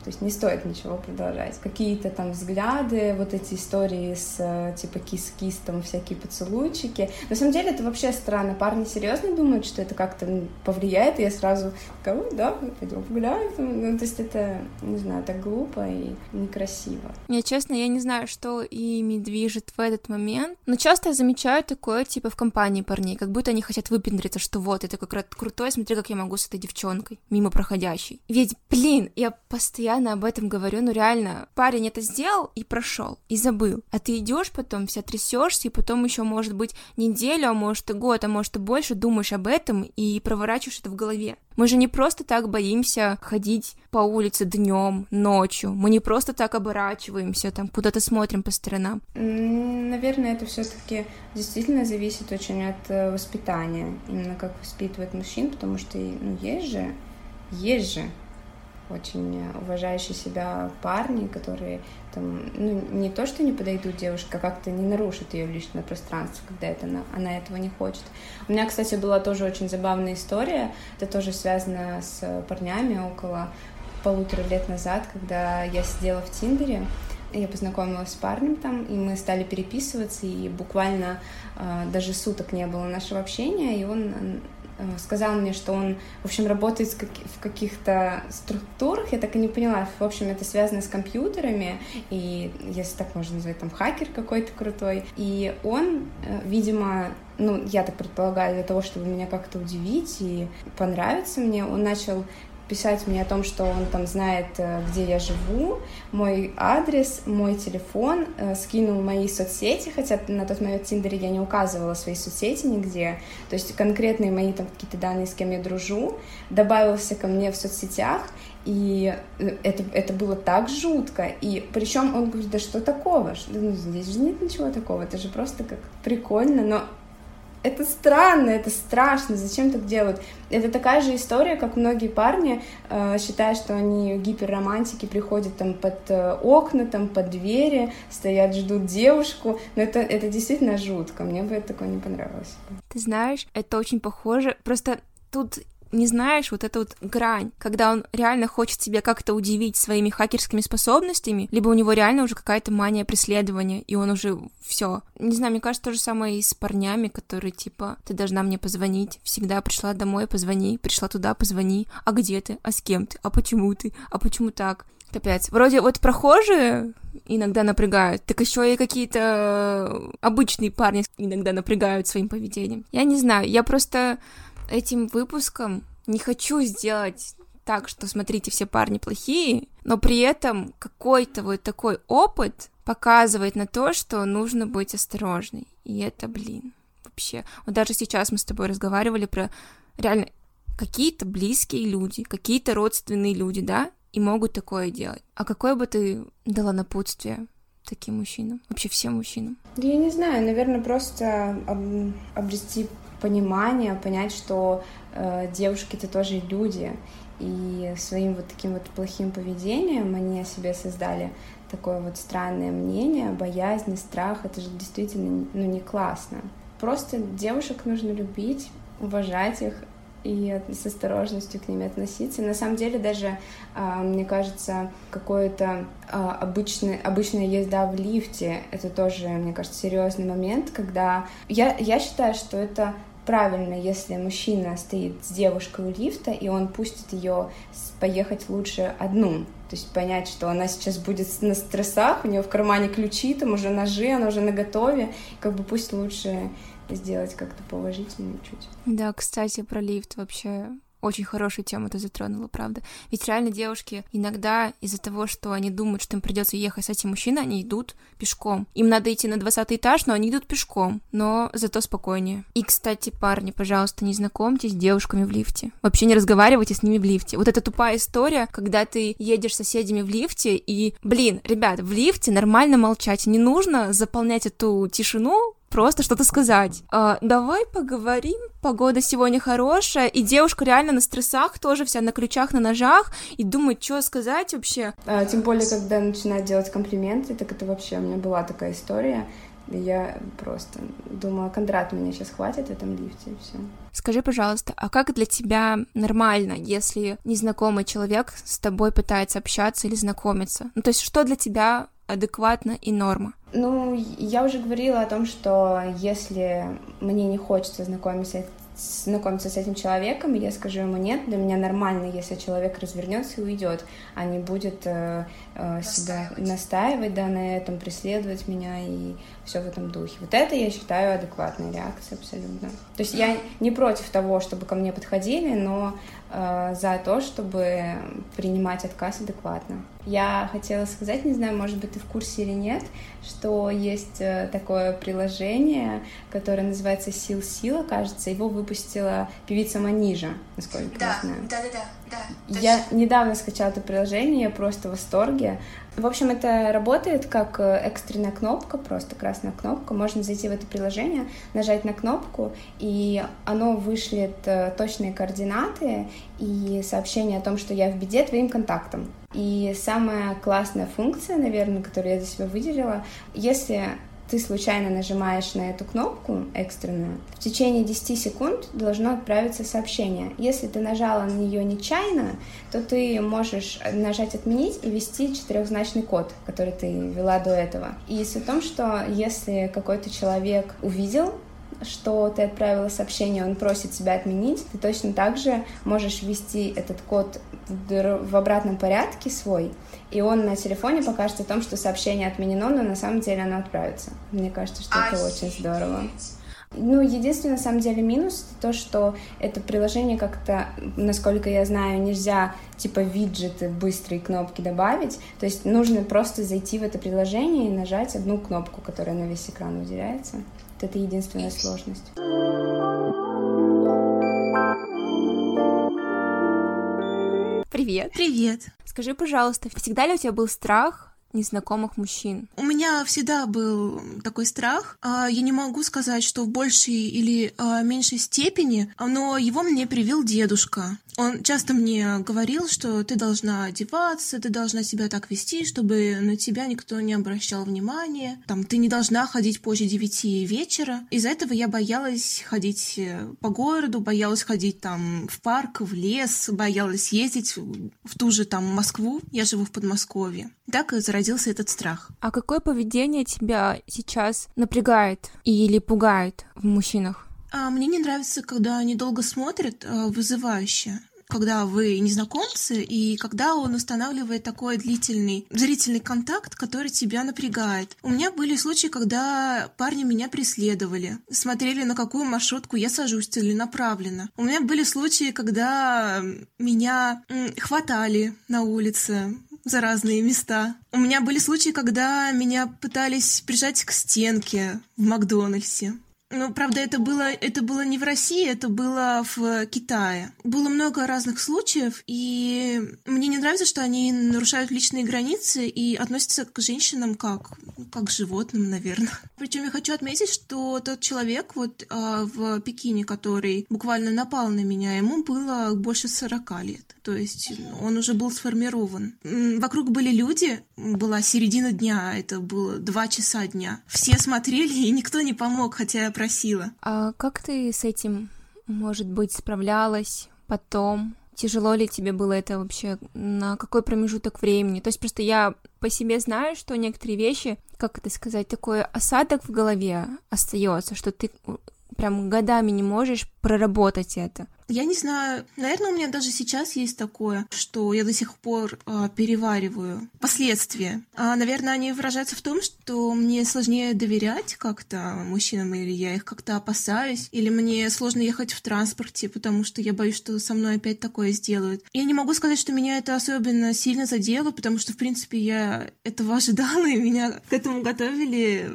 Speaker 5: то есть не стоит ничего продолжать. Какие-то там взгляды, вот эти истории с э, типа кис-кис, там всякие поцелуйчики. На самом деле это вообще странно. Парни серьезно думают, что это как-то повлияет, и я сразу кого, да, пойдем погуляем. Ну, то есть это, не знаю, так глупо и некрасиво.
Speaker 1: Я, честно, я не знаю, что ими движет в этот момент, но часто я замечаю такое, типа, в компании парней, как будто они хотят выпендриться, что вот, это как раз крутой, смотри, как я могу с этой девчонкой, мимо проходящей. Ведь, блин, я постоянно об этом говорю, ну реально, парень это сделал и прошел, и забыл. А ты идешь потом, вся трясешься, и потом еще, может быть, неделю, а может и год, а может и больше думаешь об этом и проворачиваешь это в голове. Мы же не просто так боимся ходить по улице днем, ночью. Мы не просто так оборачиваемся, там куда-то смотрим по сторонам.
Speaker 5: Наверное, это все-таки действительно зависит очень от э, воспитания, именно как воспитывает мужчин, потому что ну, есть же, есть же очень уважающие себя парни, которые там, ну, не то, что не подойдут девушке, а как-то не нарушат ее личное пространство, когда это она, она этого не хочет. У меня, кстати, была тоже очень забавная история, это тоже связано с парнями около полутора лет назад, когда я сидела в Тиндере, я познакомилась с парнем там, и мы стали переписываться, и буквально э, даже суток не было нашего общения, и он сказал мне, что он, в общем, работает в каких-то структурах, я так и не поняла, в общем, это связано с компьютерами, и, если так можно назвать, там, хакер какой-то крутой, и он, э, видимо, ну, я так предполагаю, для того, чтобы меня как-то удивить и понравиться мне, он начал писать мне о том, что он там знает, э, где я живу, мой адрес, мой телефон, э, скинул мои соцсети, хотя на тот момент в Тиндере я не указывала свои соцсети нигде, то есть конкретные мои там какие-то данные, с кем я дружу, добавился ко мне в соцсетях, и э, это, это было так жутко. И причем он говорит, да что такого? Ну, здесь же нет ничего такого, это же просто как прикольно, но это странно, это страшно, зачем так делают? Это такая же история, как многие парни э, считают, что они гиперромантики, приходят там под э, окна, там под двери, стоят, ждут девушку, но это, это действительно жутко, мне бы это такое не понравилось.
Speaker 1: Ты знаешь, это очень похоже, просто тут не знаешь вот эту вот грань, когда он реально хочет тебя как-то удивить своими хакерскими способностями, либо у него реально уже какая-то мания преследования, и он уже все. Не знаю, мне кажется, то же самое и с парнями, которые типа, ты должна мне позвонить, всегда пришла домой, позвони, пришла туда, позвони, а где ты, а с кем ты, а почему ты, а почему так? Капец. Вроде вот прохожие иногда напрягают, так еще и какие-то обычные парни иногда напрягают своим поведением. Я не знаю, я просто этим выпуском не хочу сделать так, что смотрите, все парни плохие, но при этом какой-то вот такой опыт показывает на то, что нужно быть осторожной. И это, блин, вообще. Вот даже сейчас мы с тобой разговаривали про реально какие-то близкие люди, какие-то родственные люди, да, и могут такое делать. А какое бы ты дала напутствие таким мужчинам, вообще всем мужчинам?
Speaker 5: Я не знаю, наверное, просто об, обрести понимание, понять, что э, девушки-то тоже люди, и своим вот таким вот плохим поведением они о себе создали такое вот странное мнение, боязнь, страх. Это же действительно ну, не классно. Просто девушек нужно любить, уважать их и с осторожностью к ним относиться. На самом деле даже, а, мне кажется, какое-то а, обычное, обычная езда в лифте, это тоже, мне кажется, серьезный момент, когда я, я считаю, что это правильно, если мужчина стоит с девушкой у лифта, и он пустит ее поехать лучше одну. То есть понять, что она сейчас будет на стрессах, у нее в кармане ключи, там уже ножи, она уже на готове, как бы пусть лучше сделать как-то положительнее чуть.
Speaker 1: Да, кстати, про лифт вообще очень хорошую тему ты затронула, правда. Ведь реально девушки иногда из-за того, что они думают, что им придется ехать с этим мужчиной, они идут пешком. Им надо идти на 20 этаж, но они идут пешком, но зато спокойнее. И, кстати, парни, пожалуйста, не знакомьтесь с девушками в лифте. Вообще не разговаривайте с ними в лифте. Вот эта тупая история, когда ты едешь с соседями в лифте, и, блин, ребят, в лифте нормально молчать. Не нужно заполнять эту тишину просто что-то сказать. А, давай поговорим, погода сегодня хорошая, и девушка реально на стрессах тоже вся на ключах, на ножах, и думает, что сказать вообще.
Speaker 5: А, тем более, когда начинает делать комплименты, так это вообще, у меня была такая история, я просто думала, Кондрат меня сейчас хватит в этом лифте, и все.
Speaker 1: Скажи, пожалуйста, а как для тебя нормально, если незнакомый человек с тобой пытается общаться или знакомиться? Ну, то есть, что для тебя адекватно и норма?
Speaker 5: Ну, я уже говорила о том, что если мне не хочется знакомиться знакомиться с этим человеком, я скажу ему нет, для меня нормально, если человек развернется и уйдет, а не будет э, себя настаивать да, на этом, преследовать меня и все в этом духе. Вот это я считаю адекватной реакцией абсолютно. То есть я не против того, чтобы ко мне подходили, но э, за то, чтобы принимать отказ адекватно. Я хотела сказать, не знаю, может быть, ты в курсе или нет, что есть э, такое приложение, которое называется Сил Сила, кажется, его выпустила певица Манижа, насколько
Speaker 1: да,
Speaker 5: я знаю.
Speaker 1: Да, да, да, да.
Speaker 5: Я недавно скачала это приложение, я просто в восторге. В общем, это работает как э, экстренная кнопка, просто красная кнопка. Можно зайти в это приложение, нажать на кнопку, и оно вышлет э, точные координаты и сообщение о том, что я в беде твоим контактам. И самая классная функция, наверное, которую я для себя выделила, если ты случайно нажимаешь на эту кнопку экстренную, в течение 10 секунд должно отправиться сообщение. Если ты нажала на нее нечаянно, то ты можешь нажать «Отменить» и ввести четырехзначный код, который ты ввела до этого. И суть в том, что если какой-то человек увидел что ты отправила сообщение, он просит тебя отменить, ты точно так же можешь ввести этот код в обратном порядке свой, и он на телефоне покажет о том, что сообщение отменено, но на самом деле оно отправится. Мне кажется, что это очень здорово. Ну, единственный, на самом деле, минус — то, что это приложение как-то, насколько я знаю, нельзя, типа, виджеты, быстрые кнопки добавить. То есть нужно просто зайти в это приложение и нажать одну кнопку, которая на весь экран выделяется. Это единственная сложность.
Speaker 1: Привет.
Speaker 6: Привет.
Speaker 1: Скажи, пожалуйста, всегда ли у тебя был страх незнакомых мужчин?
Speaker 6: У меня всегда был такой страх. А, я не могу сказать, что в большей или а, меньшей степени, но его мне привил дедушка. Он часто мне говорил, что ты должна одеваться, ты должна себя так вести, чтобы на тебя никто не обращал внимания. Там, ты не должна ходить позже девяти вечера. Из-за этого я боялась ходить э, по городу, боялась ходить там в парк, в лес, боялась ездить в ту же там Москву. Я живу в Подмосковье. Так и зародился этот страх.
Speaker 1: А какое поведение тебя сейчас напрягает или пугает в мужчинах?
Speaker 6: А мне не нравится, когда они долго смотрят а, вызывающе когда вы незнакомцы, и когда он устанавливает такой длительный зрительный контакт, который тебя напрягает. У меня были случаи, когда парни меня преследовали, смотрели, на какую маршрутку я сажусь целенаправленно. У меня были случаи, когда меня хватали на улице, за разные места. У меня были случаи, когда меня пытались прижать к стенке в Макдональдсе. Ну, правда, это было, это было не в России, это было в Китае. Было много разных случаев, и мне не нравится, что они нарушают личные границы и относятся к женщинам как, как к животным, наверное. [LAUGHS] Причем я хочу отметить, что тот человек вот а, в Пекине, который буквально напал на меня, ему было больше 40 лет. То есть он уже был сформирован. Вокруг были люди, была середина дня, это было два часа дня. Все смотрели, и никто не помог, хотя я просила.
Speaker 1: А как ты с этим, может быть, справлялась потом? Тяжело ли тебе было это вообще? На какой промежуток времени? То есть просто я по себе знаю, что некоторые вещи, как это сказать, такой осадок в голове остается, что ты прям годами не можешь проработать это.
Speaker 6: Я не знаю, наверное, у меня даже сейчас есть такое, что я до сих пор э, перевариваю последствия. А, наверное, они выражаются в том, что мне сложнее доверять как-то мужчинам, или я их как-то опасаюсь, или мне сложно ехать в транспорте, потому что я боюсь, что со мной опять такое сделают. Я не могу сказать, что меня это особенно сильно задело, потому что, в принципе, я этого [LAUGHS] ожидала, и меня к этому готовили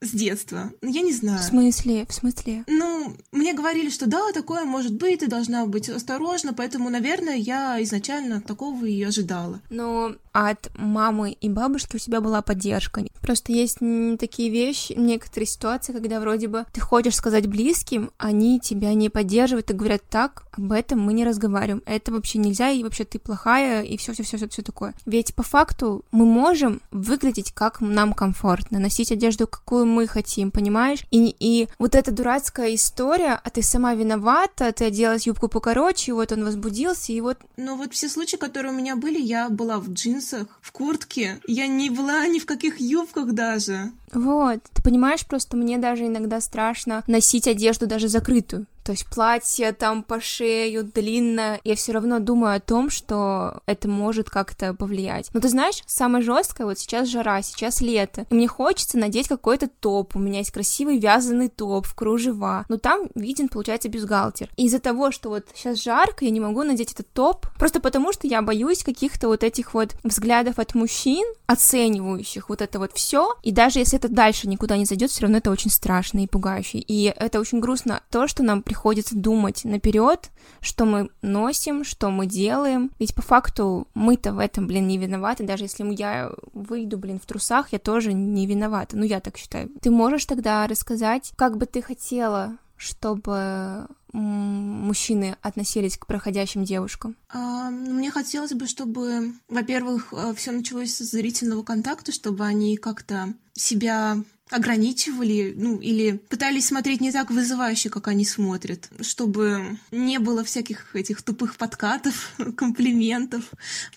Speaker 6: с детства. Ну, я не знаю.
Speaker 1: В смысле? В смысле?
Speaker 6: Ну, мне говорили, что да, такое может быть, ты должна быть осторожна, поэтому, наверное, я изначально такого и ожидала.
Speaker 1: Но от мамы и бабушки у тебя была поддержка. Просто есть такие вещи, некоторые ситуации, когда вроде бы ты хочешь сказать близким, они тебя не поддерживают и говорят, так, об этом мы не разговариваем, это вообще нельзя, и вообще ты плохая, и все, все, все, все, все такое. Ведь по факту мы можем выглядеть как нам комфортно, носить одежду, какую мы хотим, понимаешь? И, и вот эта дурацкая история, а ты сама виновата, ты оделась юбку покороче, и вот он возбудился, и вот...
Speaker 6: Ну вот все случаи, которые у меня были, я была в джинсах, в куртке, я не была ни в каких юбках даже.
Speaker 1: Вот, ты понимаешь, просто мне даже иногда страшно носить одежду даже закрытую. То есть платье там по шею, длинное. Я все равно думаю о том, что это может как-то повлиять. Но ты знаешь, самое жесткое, вот сейчас жара, сейчас лето. И мне хочется надеть какой-то топ. У меня есть красивый вязаный топ в кружева. Но там виден, получается, бюстгальтер. Из-за того, что вот сейчас жарко, я не могу надеть этот топ. Просто потому, что я боюсь каких-то вот этих вот взглядов от мужчин, оценивающих вот это вот все. И даже если это дальше никуда не зайдет, все равно это очень страшно и пугающе. И это очень грустно то, что нам приходится приходится думать наперед, что мы носим, что мы делаем. Ведь по факту мы-то в этом, блин, не виноваты. Даже если я выйду, блин, в трусах, я тоже не виновата. Ну, я так считаю. Ты можешь тогда рассказать, как бы ты хотела, чтобы мужчины относились к проходящим девушкам?
Speaker 6: А, мне хотелось бы, чтобы, во-первых, э, все началось с зрительного контакта, чтобы они как-то себя ограничивали, ну, или пытались смотреть не так вызывающе, как они смотрят, чтобы не было всяких этих тупых подкатов, [LAUGHS] комплиментов,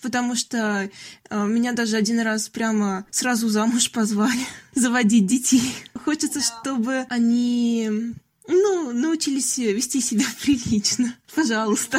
Speaker 6: потому что э, меня даже один раз прямо сразу замуж позвали [LAUGHS] заводить детей. Хочется, чтобы они, ну, научились вести себя [LAUGHS] прилично. Пожалуйста.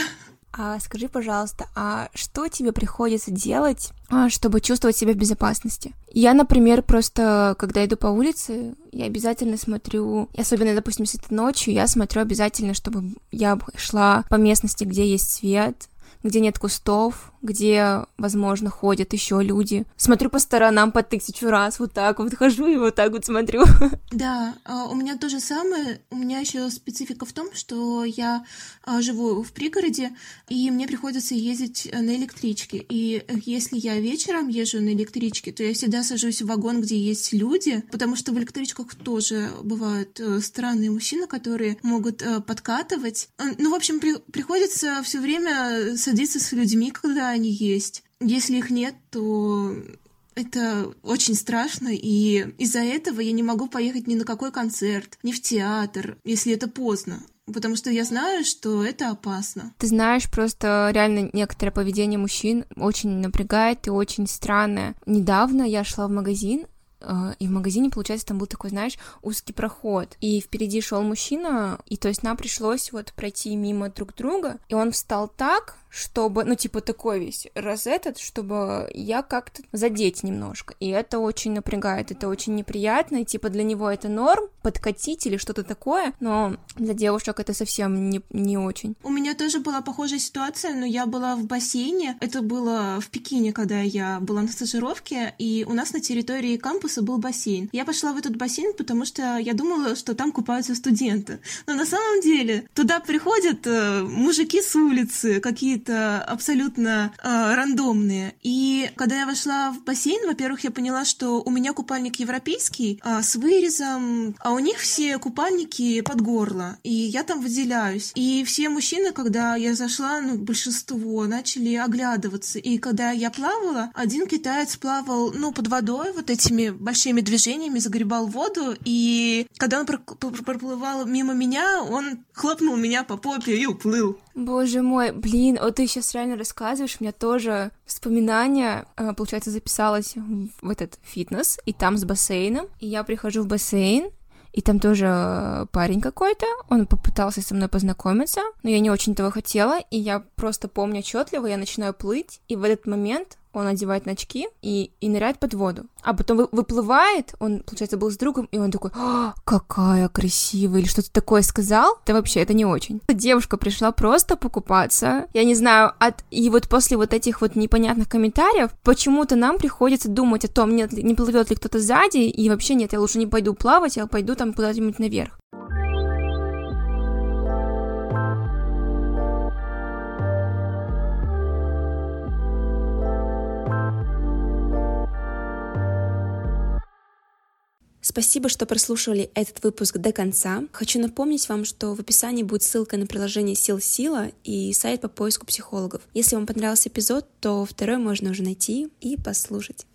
Speaker 1: А скажи, пожалуйста, а что тебе приходится делать, а, чтобы чувствовать себя в безопасности? Я, например, просто, когда иду по улице, я обязательно смотрю, особенно, допустим, если это ночью, я смотрю обязательно, чтобы я шла по местности, где есть свет, где нет кустов, где, возможно, ходят еще люди. Смотрю по сторонам по тысячу раз, вот так вот хожу и вот так вот смотрю. [LAUGHS]
Speaker 6: Да, а, у меня то же самое. У меня еще специфика в том, что я а, живу в пригороде, и мне приходится ездить на электричке. И если я вечером езжу на электричке, то я всегда сажусь в вагон, где есть люди, потому что в электричках тоже бывают э, странные мужчины, которые могут э, подкатывать. Ну, в общем, при, приходится все время садиться с людьми, когда они есть. Если их нет, то это очень страшно, и из-за этого я не могу поехать ни на какой концерт, ни в театр, если это поздно. Потому что я знаю, что это опасно.
Speaker 1: Ты знаешь, просто реально некоторое поведение мужчин очень напрягает и очень странное. Недавно я шла в магазин, э, и в магазине, получается, там был такой, знаешь, узкий проход. И впереди шел мужчина, и то есть нам пришлось вот пройти мимо друг друга. И он встал так, чтобы, ну, типа, такой весь раз этот, чтобы я как-то задеть немножко. И это очень напрягает, это очень неприятно, и, типа, для него это норм, подкатить или что-то такое, но для девушек это совсем не, не очень.
Speaker 6: У меня тоже была похожая ситуация, но я была в бассейне, это было в Пекине, когда я была на стажировке, и у нас на территории кампуса был бассейн. Я пошла в этот бассейн, потому что я думала, что там купаются студенты. Но на самом деле туда приходят э, мужики с улицы, какие-то абсолютно э, рандомные. И когда я вошла в бассейн, во-первых, я поняла, что у меня купальник европейский э, с вырезом, а у них все купальники под горло. И я там выделяюсь. И все мужчины, когда я зашла, ну, большинство, начали оглядываться. И когда я плавала, один китаец плавал, ну, под водой вот этими большими движениями, загребал воду, и когда он проплывал мимо меня, он хлопнул меня по попе и уплыл.
Speaker 1: Боже мой, блин, вот ты сейчас реально рассказываешь, у меня тоже вспоминания, э, получается, записалась в этот фитнес, и там с бассейном, и я прихожу в бассейн, и там тоже парень какой-то, он попытался со мной познакомиться, но я не очень того хотела, и я просто помню отчетливо, я начинаю плыть, и в этот момент он одевает очки и, и ныряет под воду. А потом выплывает, он, получается, был с другом, и он такой, «А, какая красивая, или что-то такое сказал. Да вообще, это не очень. Девушка пришла просто покупаться, я не знаю, от... и вот после вот этих вот непонятных комментариев, почему-то нам приходится думать о том, нет, не плывет ли кто-то сзади, и вообще нет, я лучше не пойду плавать, я пойду там куда-нибудь наверх. Спасибо, что прослушивали этот выпуск до конца. Хочу напомнить вам, что в описании будет ссылка на приложение Сил Сила и сайт по поиску психологов. Если вам понравился эпизод, то второй можно уже найти и послушать.